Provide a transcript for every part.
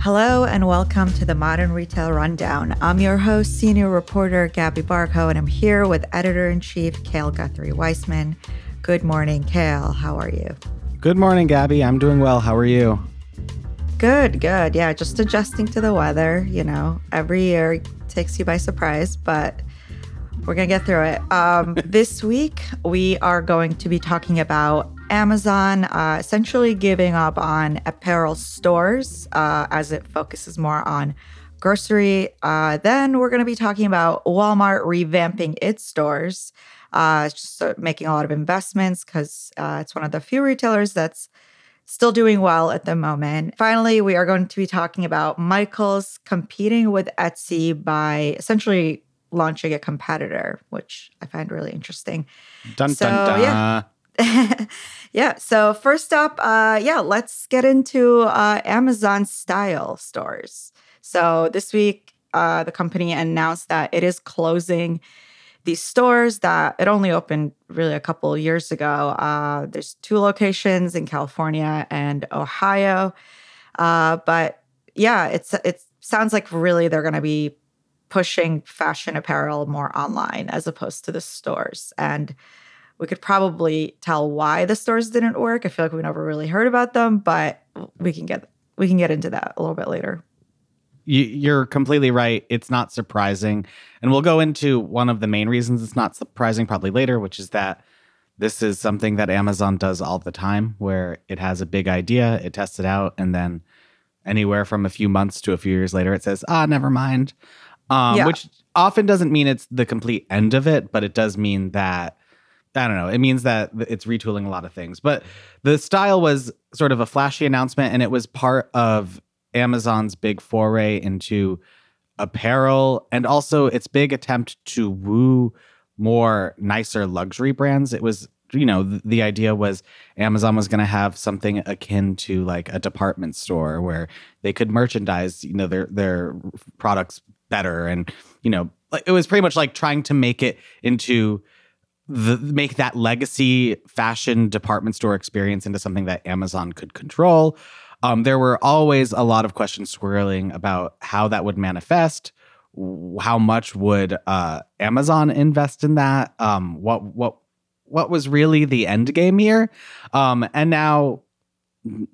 Hello and welcome to the Modern Retail Rundown. I'm your host, senior reporter Gabby Barkho, and I'm here with editor in chief Cale Guthrie Weissman. Good morning, Cale. How are you? Good morning, Gabby. I'm doing well. How are you? Good, good. Yeah, just adjusting to the weather. You know, every year takes you by surprise, but we're going to get through it. Um, this week, we are going to be talking about Amazon uh, essentially giving up on apparel stores uh, as it focuses more on grocery. Uh, then we're going to be talking about Walmart revamping its stores, uh, just making a lot of investments because uh, it's one of the few retailers that's still doing well at the moment. Finally, we are going to be talking about Michaels competing with Etsy by essentially launching a competitor, which I find really interesting. Dun, so, dun, dun. Yeah. yeah. So first up, uh, yeah, let's get into uh, Amazon style stores. So this week, uh, the company announced that it is closing these stores that it only opened really a couple years ago. Uh, there's two locations in California and Ohio, uh, but yeah, it's it sounds like really they're going to be pushing fashion apparel more online as opposed to the stores and we could probably tell why the stores didn't work. I feel like we never really heard about them, but we can get we can get into that a little bit later. You're completely right. It's not surprising. And we'll go into one of the main reasons it's not surprising probably later, which is that this is something that Amazon does all the time, where it has a big idea, it tests it out, and then anywhere from a few months to a few years later, it says, ah, never mind. Um, yeah. Which often doesn't mean it's the complete end of it, but it does mean that I don't know. It means that it's retooling a lot of things. But the style was sort of a flashy announcement, and it was part of Amazon's big foray into apparel and also its big attempt to woo more nicer luxury brands. It was, you know, the, the idea was Amazon was going to have something akin to like a department store where they could merchandise, you know, their their products better and, you know, it was pretty much like trying to make it into the, make that legacy fashion department store experience into something that Amazon could control. Um, there were always a lot of questions swirling about how that would manifest. How much would uh, Amazon invest in that? Um, what what what was really the end game here? Um, and now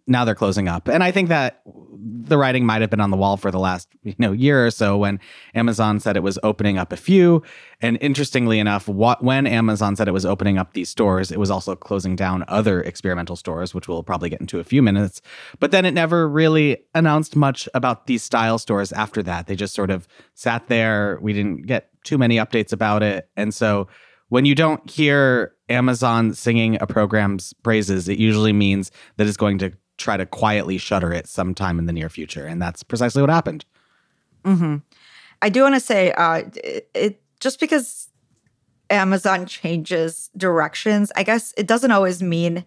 now they're closing up. And I think that the writing might have been on the wall for the last, you know, year or so when Amazon said it was opening up a few. And interestingly enough, what, when Amazon said it was opening up these stores, it was also closing down other experimental stores, which we'll probably get into a few minutes. But then it never really announced much about these style stores after that. They just sort of sat there. We didn't get too many updates about it. And so when you don't hear Amazon singing a program's praises, it usually means that it's going to try to quietly shutter it sometime in the near future. And that's precisely what happened. Mm-hmm. I do want to say uh, it, it just because Amazon changes directions, I guess it doesn't always mean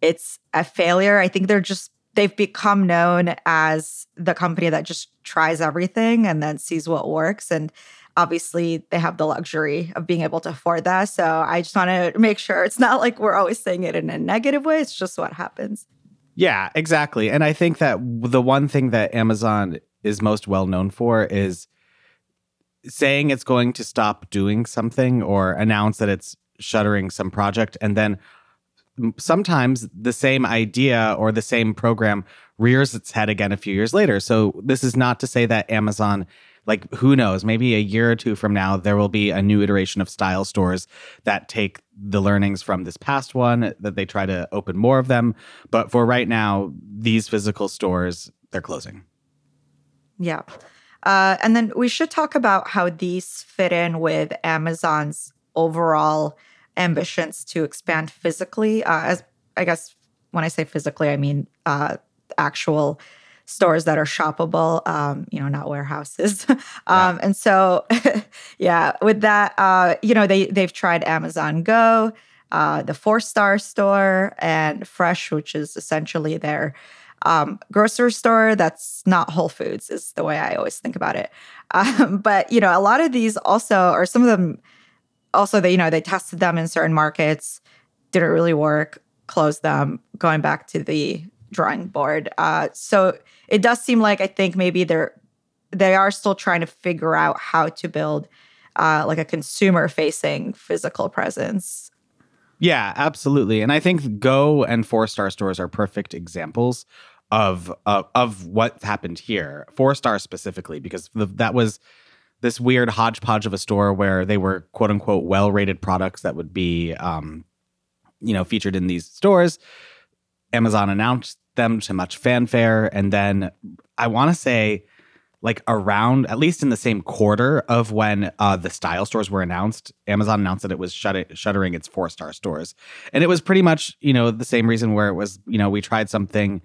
it's a failure. I think they're just they've become known as the company that just tries everything and then sees what works and obviously they have the luxury of being able to afford that. So I just want to make sure it's not like we're always saying it in a negative way. It's just what happens. Yeah, exactly. And I think that the one thing that Amazon is most well known for is saying it's going to stop doing something or announce that it's shuttering some project and then sometimes the same idea or the same program rears its head again a few years later. So this is not to say that Amazon like who knows? Maybe a year or two from now there will be a new iteration of style stores that take the learnings from this past one that they try to open more of them. But for right now these physical stores they're closing. Yeah. Uh, and then we should talk about how these fit in with amazon's overall ambitions to expand physically. Uh, as i guess when i say physically i mean uh, actual stores that are shoppable, um, you know, not warehouses. um, yeah. And so, yeah, with that, uh, you know, they they've tried Amazon Go, uh, the Four Star Store, and Fresh, which is essentially their um, grocery store that's not Whole Foods, is the way I always think about it. Um, but you know, a lot of these also, or some of them, also they you know they tested them in certain markets, didn't really work, closed them, going back to the drawing board. Uh, so it does seem like I think maybe they're they are still trying to figure out how to build uh, like a consumer facing physical presence. Yeah, absolutely. And I think Go and Four Star stores are perfect examples of uh, of what happened here. Four Star specifically, because the, that was this weird hodgepodge of a store where they were quote unquote well rated products that would be, um, you know, featured in these stores. Amazon announced them to much fanfare, and then I want to say like around at least in the same quarter of when uh, the style stores were announced amazon announced that it was shut- shuttering its four star stores. And it was pretty much you know the same reason where it was you know we tried something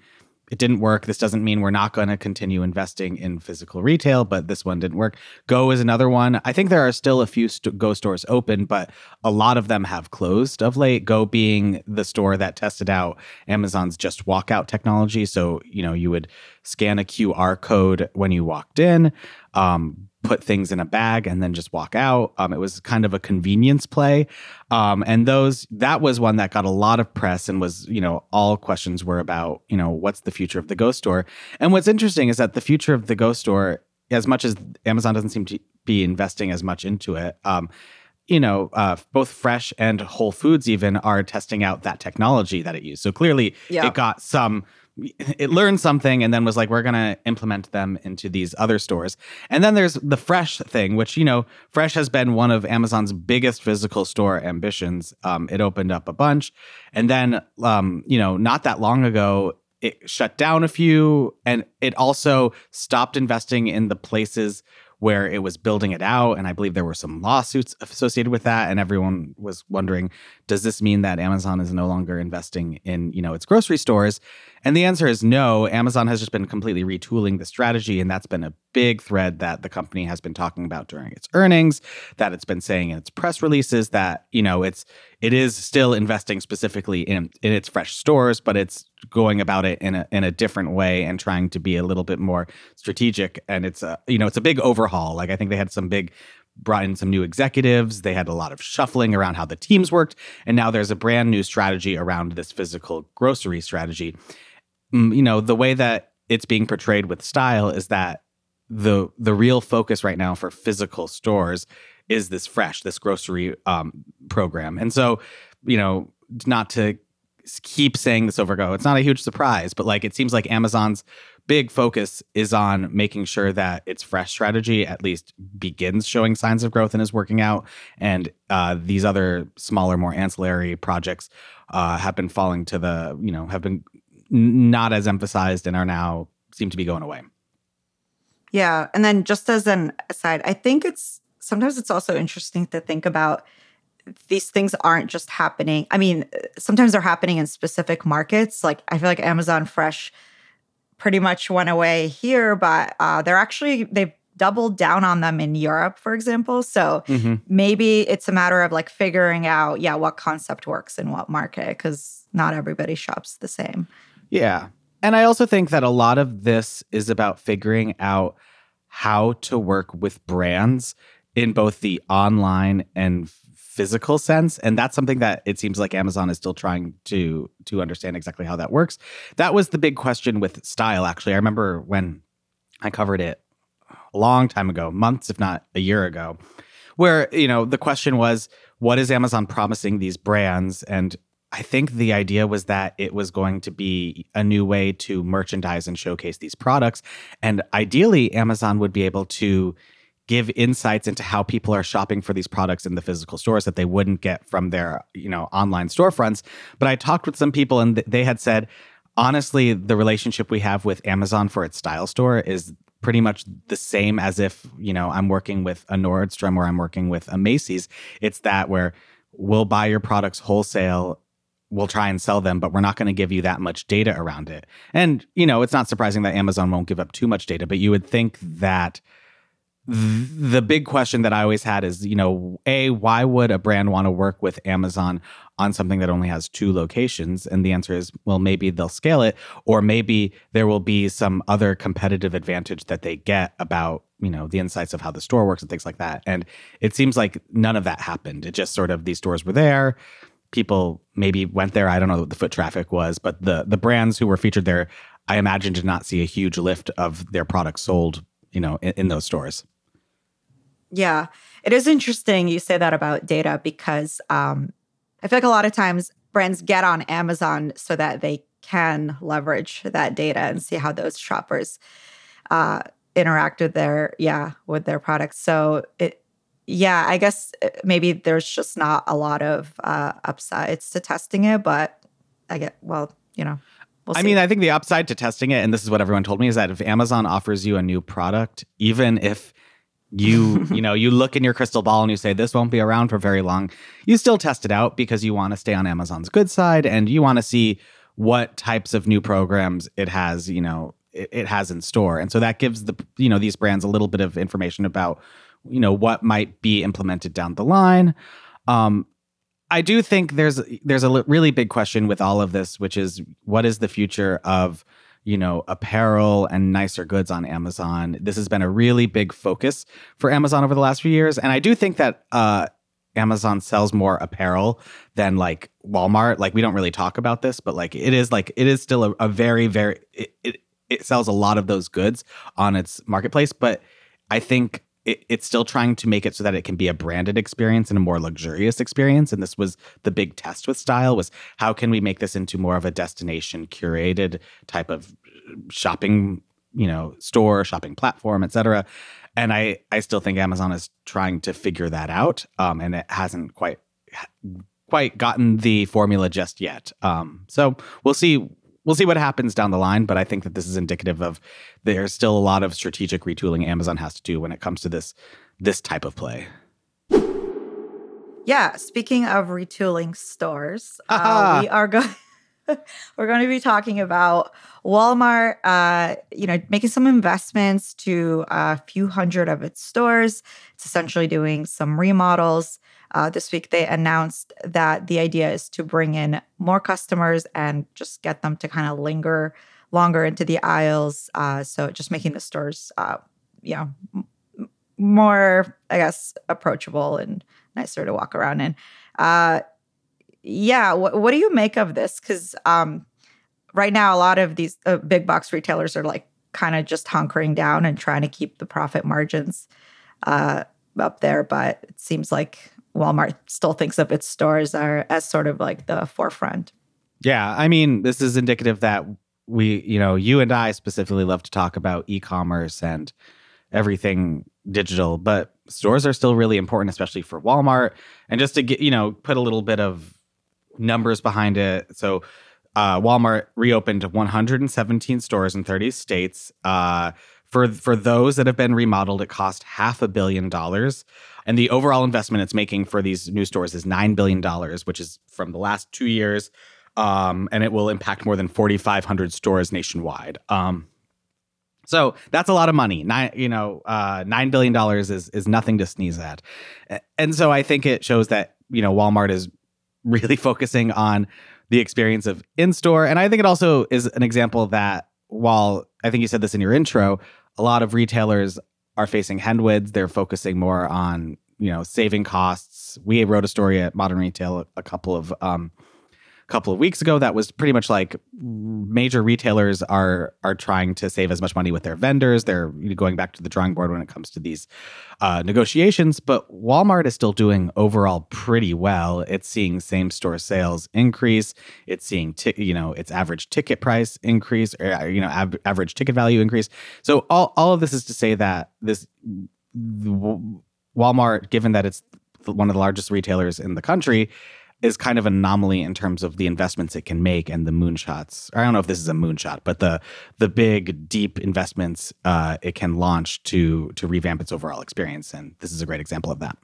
it didn't work. This doesn't mean we're not going to continue investing in physical retail, but this one didn't work. Go is another one. I think there are still a few st- Go stores open, but a lot of them have closed of late. Go being the store that tested out Amazon's just walkout technology. So, you know, you would scan a QR code when you walked in. Um, put things in a bag and then just walk out. Um, it was kind of a convenience play. Um, and those, that was one that got a lot of press and was, you know, all questions were about, you know, what's the future of the Go store? And what's interesting is that the future of the Go store, as much as Amazon doesn't seem to be investing as much into it, um, you know, uh, both Fresh and Whole Foods even are testing out that technology that it used. So clearly, it got some it learned something and then was like we're going to implement them into these other stores. And then there's the fresh thing which you know fresh has been one of amazon's biggest physical store ambitions. Um, it opened up a bunch. And then um, you know not that long ago it shut down a few. And it also stopped investing in the places where it was building it out. And I believe there were some lawsuits associated with that. And everyone was wondering, does this mean that Amazon is no longer investing in, you know, its grocery stores? And the answer is no. Amazon has just been completely retooling the strategy. And that's been a big thread that the company has been talking about during its earnings, that it's been saying in its press releases that, you know, it's it is still investing specifically in in its fresh stores, but it's going about it in a in a different way and trying to be a little bit more strategic. And it's a you know it's a big overhaul. Like I think they had some big brought in some new executives. They had a lot of shuffling around how the teams worked, and now there's a brand new strategy around this physical grocery strategy. Mm, you know the way that it's being portrayed with style is that the the real focus right now for physical stores is this fresh this grocery um, program and so you know not to keep saying this over go. It's not a huge surprise, but like it seems like Amazon's big focus is on making sure that its fresh strategy at least begins showing signs of growth and is working out. And uh, these other smaller, more ancillary projects uh, have been falling to the, you know, have been not as emphasized and are now seem to be going away. Yeah. And then just as an aside, I think it's sometimes it's also interesting to think about these things aren't just happening. I mean, sometimes they're happening in specific markets. Like I feel like Amazon Fresh pretty much went away here, but uh, they're actually they've doubled down on them in Europe, for example. So mm-hmm. maybe it's a matter of like figuring out, yeah, what concept works in what market, because not everybody shops the same. Yeah. And I also think that a lot of this is about figuring out how to work with brands in both the online and physical sense and that's something that it seems like Amazon is still trying to to understand exactly how that works. That was the big question with style actually. I remember when I covered it a long time ago, months if not a year ago, where you know the question was what is Amazon promising these brands and I think the idea was that it was going to be a new way to merchandise and showcase these products. And ideally, Amazon would be able to give insights into how people are shopping for these products in the physical stores that they wouldn't get from their you know online storefronts but i talked with some people and they had said honestly the relationship we have with amazon for its style store is pretty much the same as if you know i'm working with a nordstrom or i'm working with a macy's it's that where we'll buy your products wholesale we'll try and sell them, but we're not going to give you that much data around it. And, you know, it's not surprising that Amazon won't give up too much data, but you would think that the big question that I always had is, you know, A, why would a brand want to work with Amazon on something that only has two locations? And the answer is, well, maybe they'll scale it, or maybe there will be some other competitive advantage that they get about, you know, the insights of how the store works and things like that. And it seems like none of that happened. It just sort of, these stores were there people maybe went there. I don't know what the foot traffic was, but the the brands who were featured there, I imagine did not see a huge lift of their products sold, you know, in, in those stores. Yeah, it is interesting you say that about data because um, I feel like a lot of times brands get on Amazon so that they can leverage that data and see how those shoppers uh, interact with their yeah with their products. So it yeah, I guess uh, maybe there's just not a lot of uh, upsides to testing it, but I get well, you know. We'll I mean, I think the upside to testing it, and this is what everyone told me, is that if Amazon offers you a new product, even if you you know you look in your crystal ball and you say this won't be around for very long you still test it out because you want to stay on amazon's good side and you want to see what types of new programs it has you know it, it has in store and so that gives the you know these brands a little bit of information about you know what might be implemented down the line um i do think there's there's a really big question with all of this which is what is the future of you know, apparel and nicer goods on Amazon. This has been a really big focus for Amazon over the last few years. And I do think that uh, Amazon sells more apparel than like Walmart. Like we don't really talk about this, but like it is like it is still a, a very, very it, it, it sells a lot of those goods on its marketplace. But I think it, it's still trying to make it so that it can be a branded experience and a more luxurious experience. And this was the big test with style was how can we make this into more of a destination curated type of shopping you know store shopping platform etc and i i still think amazon is trying to figure that out um, and it hasn't quite quite gotten the formula just yet. Um, so we'll see we'll see what happens down the line, but I think that this is indicative of there's still a lot of strategic retooling Amazon has to do when it comes to this this type of play. Yeah, speaking of retooling stores, uh, we are going we're going to be talking about Walmart, uh, you know, making some investments to a few hundred of its stores. It's essentially doing some remodels. Uh, this week, they announced that the idea is to bring in more customers and just get them to kind of linger longer into the aisles. Uh, so just making the stores, uh, you know, m- more, I guess, approachable and nicer to walk around in. Yeah, wh- what do you make of this? Because um, right now, a lot of these uh, big box retailers are like kind of just hunkering down and trying to keep the profit margins uh, up there, but it seems like Walmart still thinks of its stores are as sort of like the forefront. Yeah, I mean, this is indicative that we, you know, you and I specifically love to talk about e-commerce and everything digital, but stores are still really important, especially for Walmart. And just to get, you know, put a little bit of numbers behind it. So uh, Walmart reopened 117 stores in 30 states. Uh, for for those that have been remodeled, it cost half a billion dollars. And the overall investment it's making for these new stores is $9 billion, which is from the last two years. Um, and it will impact more than 4,500 stores nationwide. Um, so that's a lot of money. Nine, you know, uh, nine billion dollars is is nothing to sneeze at, and so I think it shows that you know Walmart is really focusing on the experience of in store, and I think it also is an example that while I think you said this in your intro, a lot of retailers are facing headwinds. They're focusing more on you know saving costs. We wrote a story at Modern Retail a couple of um, couple of weeks ago that was pretty much like major retailers are are trying to save as much money with their vendors. They're going back to the drawing board when it comes to these uh, negotiations. But Walmart is still doing overall pretty well. It's seeing same store sales increase. It's seeing t- you know its average ticket price increase, or uh, you know ab- average ticket value increase. So all all of this is to say that this Walmart, given that it's one of the largest retailers in the country is kind of an anomaly in terms of the investments it can make and the moonshots. I don't know if this is a moonshot, but the the big deep investments uh, it can launch to to revamp its overall experience, and this is a great example of that.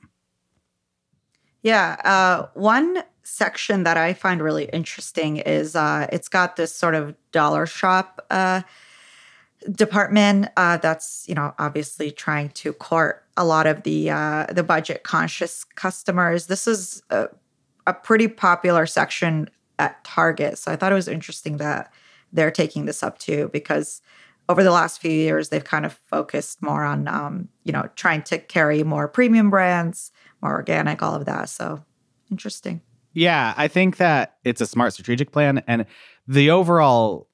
Yeah, uh, one section that I find really interesting is uh, it's got this sort of dollar shop uh, department uh, that's you know obviously trying to court a lot of the uh, the budget conscious customers. This is a pretty popular section at Target. So I thought it was interesting that they're taking this up too, because over the last few years, they've kind of focused more on, um, you know, trying to carry more premium brands, more organic, all of that. So interesting. Yeah, I think that it's a smart strategic plan. And the overall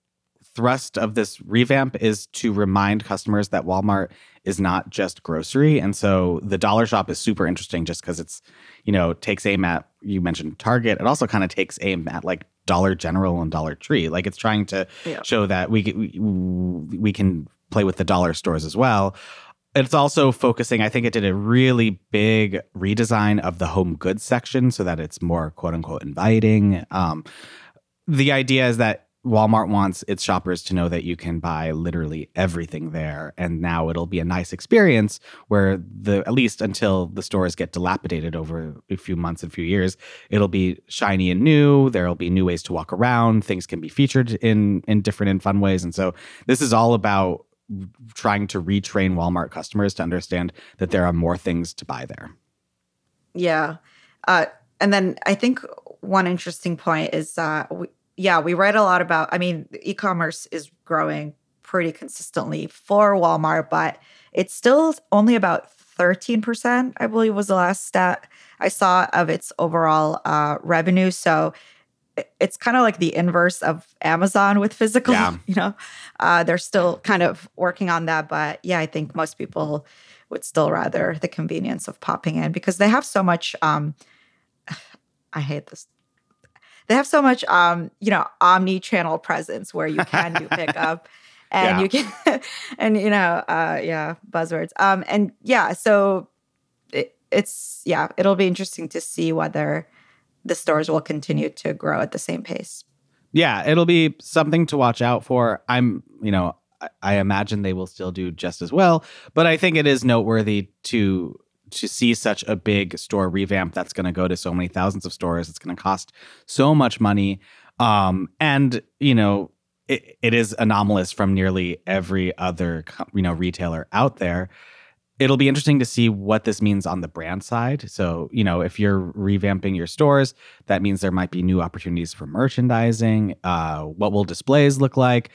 thrust of this revamp is to remind customers that Walmart is not just grocery. And so the dollar shop is super interesting just because it's, you know, takes aim at, you mentioned Target. It also kind of takes aim at like Dollar General and Dollar Tree. Like it's trying to yeah. show that we, we, we can play with the dollar stores as well it's also focusing i think it did a really big redesign of the home goods section so that it's more quote unquote inviting um, the idea is that walmart wants its shoppers to know that you can buy literally everything there and now it'll be a nice experience where the at least until the stores get dilapidated over a few months and few years it'll be shiny and new there'll be new ways to walk around things can be featured in in different and fun ways and so this is all about trying to retrain Walmart customers to understand that there are more things to buy there. Yeah. Uh, and then I think one interesting point is uh, we, yeah, we read a lot about, I mean, e commerce is growing pretty consistently for Walmart, but it's still only about 13%, I believe was the last stat I saw of its overall uh, revenue. So it's kind of like the inverse of Amazon with physical. Yeah. You know, uh, they're still kind of working on that, but yeah, I think most people would still rather the convenience of popping in because they have so much. Um, I hate this. They have so much, um, you know, omni-channel presence where you can do pickup, and yeah. you can, and you know, uh, yeah, buzzwords. Um, and yeah, so it, it's yeah, it'll be interesting to see whether the stores will continue to grow at the same pace. Yeah, it'll be something to watch out for. I'm, you know, I, I imagine they will still do just as well, but I think it is noteworthy to to see such a big store revamp that's going to go to so many thousands of stores. It's going to cost so much money. Um, and, you know, it, it is anomalous from nearly every other, you know, retailer out there it'll be interesting to see what this means on the brand side. So, you know, if you're revamping your stores, that means there might be new opportunities for merchandising. Uh, what will displays look like?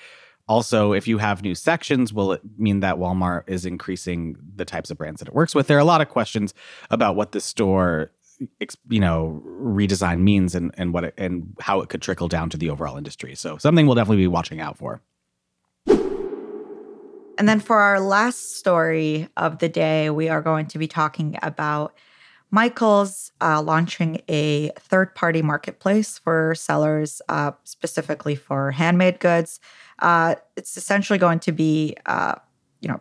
Also, if you have new sections, will it mean that Walmart is increasing the types of brands that it works with? There are a lot of questions about what the store, you know, redesign means and and what it, and how it could trickle down to the overall industry. So, something we'll definitely be watching out for. And then for our last story of the day, we are going to be talking about Michael's uh, launching a third party marketplace for sellers, uh, specifically for handmade goods. Uh, it's essentially going to be, uh, you know,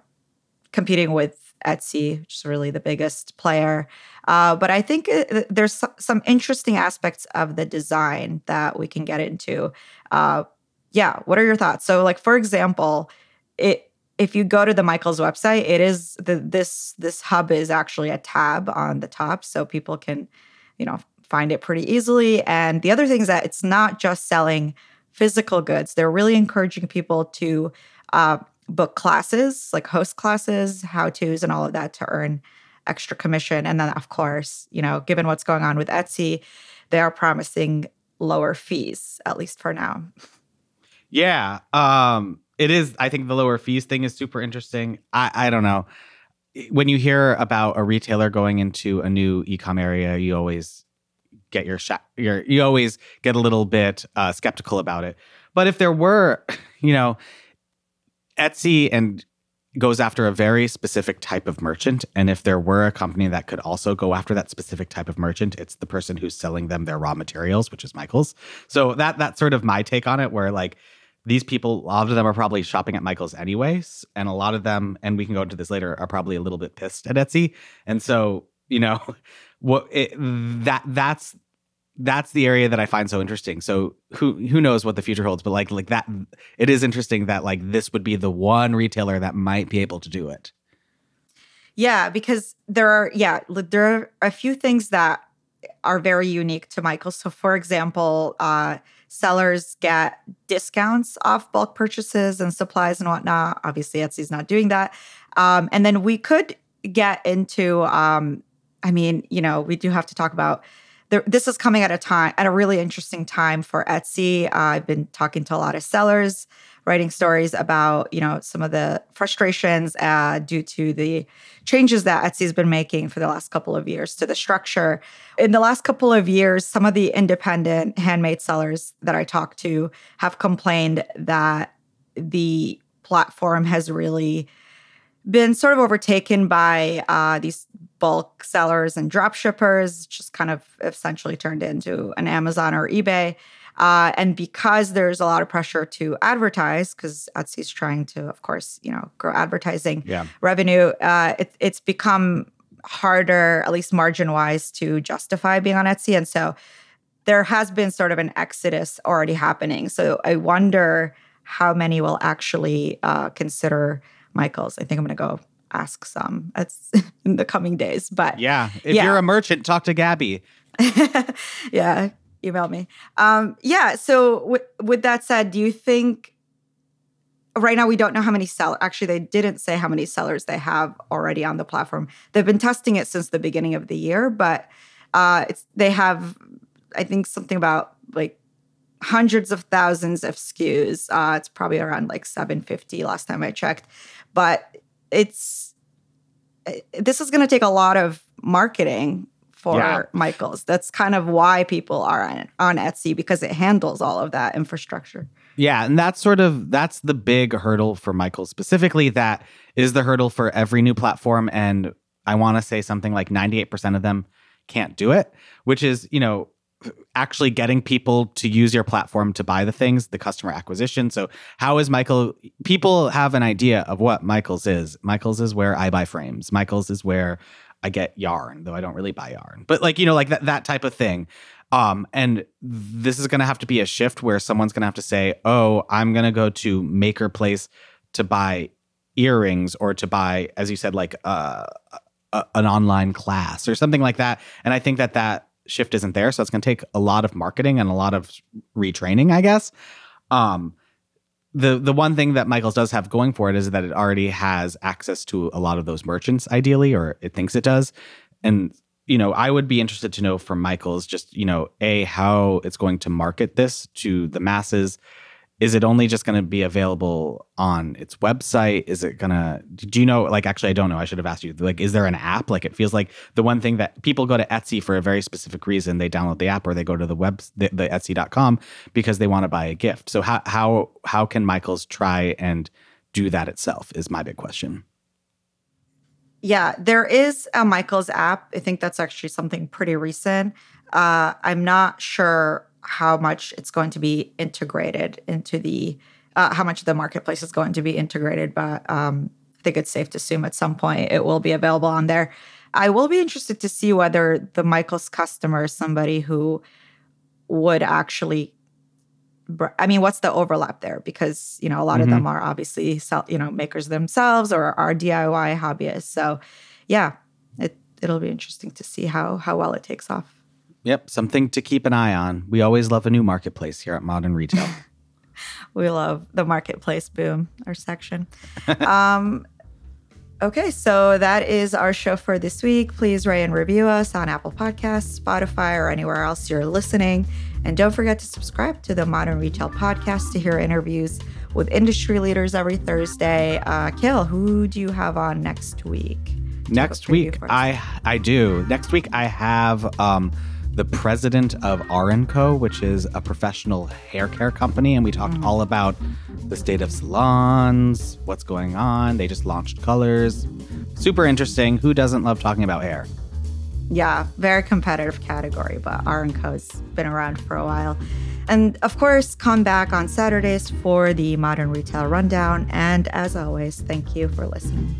competing with Etsy, which is really the biggest player. Uh, but I think it, there's some interesting aspects of the design that we can get into. Uh, yeah, what are your thoughts? So, like for example, it if you go to the Michaels website, it is the this this hub is actually a tab on the top, so people can, you know, find it pretty easily. And the other thing is that it's not just selling physical goods; they're really encouraging people to uh, book classes, like host classes, how tos, and all of that to earn extra commission. And then, of course, you know, given what's going on with Etsy, they are promising lower fees, at least for now. Yeah. Um, it is. I think the lower fees thing is super interesting. I, I don't know. When you hear about a retailer going into a new ecom area, you always get your shot. Your, you always get a little bit uh, skeptical about it. But if there were, you know, Etsy and goes after a very specific type of merchant. And if there were a company that could also go after that specific type of merchant, it's the person who's selling them their raw materials, which is Michael's. So that that's sort of my take on it, where like these people, a lot of them are probably shopping at Michael's anyways, and a lot of them, and we can go into this later, are probably a little bit pissed at Etsy. And so, you know, what it, that that's that's the area that I find so interesting. So who who knows what the future holds, but like like that, it is interesting that like this would be the one retailer that might be able to do it. Yeah, because there are yeah there are a few things that are very unique to Michael. So, for example, uh, sellers get discounts off bulk purchases and supplies and whatnot. Obviously, Etsy's not doing that. Um, and then we could get into, um, I mean, you know, we do have to talk about. This is coming at a time at a really interesting time for Etsy. Uh, I've been talking to a lot of sellers writing stories about, you know, some of the frustrations uh, due to the changes that Etsy's been making for the last couple of years to the structure. In the last couple of years, some of the independent handmade sellers that I talked to have complained that the platform has really been sort of overtaken by uh, these bulk sellers and drop shippers, just kind of essentially turned into an Amazon or eBay. Uh, and because there's a lot of pressure to advertise, because Etsy's trying to, of course, you know, grow advertising yeah. revenue, uh, it, it's become harder, at least margin wise, to justify being on Etsy. And so there has been sort of an exodus already happening. So I wonder how many will actually uh, consider Michaels. I think I'm going to go ask some It's in the coming days. But yeah, if yeah. you're a merchant, talk to Gabby. yeah, email me. Um, yeah. So w- with that said, do you think right now we don't know how many sellers? Actually, they didn't say how many sellers they have already on the platform. They've been testing it since the beginning of the year, but uh, it's they have I think something about like hundreds of thousands of SKUs. Uh, it's probably around like 750 last time I checked, but it's this is going to take a lot of marketing for yeah. Michaels. That's kind of why people are on, on Etsy because it handles all of that infrastructure. Yeah, and that's sort of that's the big hurdle for Michaels specifically. That is the hurdle for every new platform, and I want to say something like ninety eight percent of them can't do it, which is you know actually getting people to use your platform to buy the things, the customer acquisition. So, how is Michael? People have an idea of what Michaels is. Michaels is where I buy frames. Michaels is where I get yarn, though I don't really buy yarn. But like, you know, like that that type of thing. Um, and this is going to have to be a shift where someone's going to have to say, "Oh, I'm going to go to MakerPlace to buy earrings or to buy, as you said, like uh, a, an online class or something like that." And I think that that shift isn't there. So it's going to take a lot of marketing and a lot of retraining, I guess. Um, the the one thing that Michaels does have going for it is that it already has access to a lot of those merchants, ideally, or it thinks it does. And you know, I would be interested to know from Michaels just you know, a how it's going to market this to the masses is it only just going to be available on its website? Is it going to do you know like actually i don't know i should have asked you like is there an app? Like it feels like the one thing that people go to etsy for a very specific reason they download the app or they go to the web the, the etsy.com because they want to buy a gift. So how how how can michaels try and do that itself is my big question. Yeah there is a michaels app. I think that's actually something pretty recent. Uh, i'm not sure how much it's going to be integrated into the uh, how much the marketplace is going to be integrated but um, i think it's safe to assume at some point it will be available on there i will be interested to see whether the michael's customer is somebody who would actually I mean, what's the overlap there? Because you know, a lot mm-hmm. of them are obviously sell, you know makers themselves or are DIY hobbyists. So, yeah, it it'll be interesting to see how how well it takes off. Yep, something to keep an eye on. We always love a new marketplace here at Modern Retail. we love the marketplace boom, our section. um, okay, so that is our show for this week. Please rate and review us on Apple Podcasts, Spotify, or anywhere else you're listening. And don't forget to subscribe to the Modern Retail Podcast to hear interviews with industry leaders every Thursday. Uh, Cale, who do you have on next week? Next week, I I do. Next week, I have. Um, the president of R&Co, which is a professional hair care company. And we talked mm. all about the state of salons, what's going on. They just launched colors. Super interesting. Who doesn't love talking about hair? Yeah, very competitive category, but R&Co's been around for a while. And of course, come back on Saturdays for the Modern Retail Rundown. And as always, thank you for listening.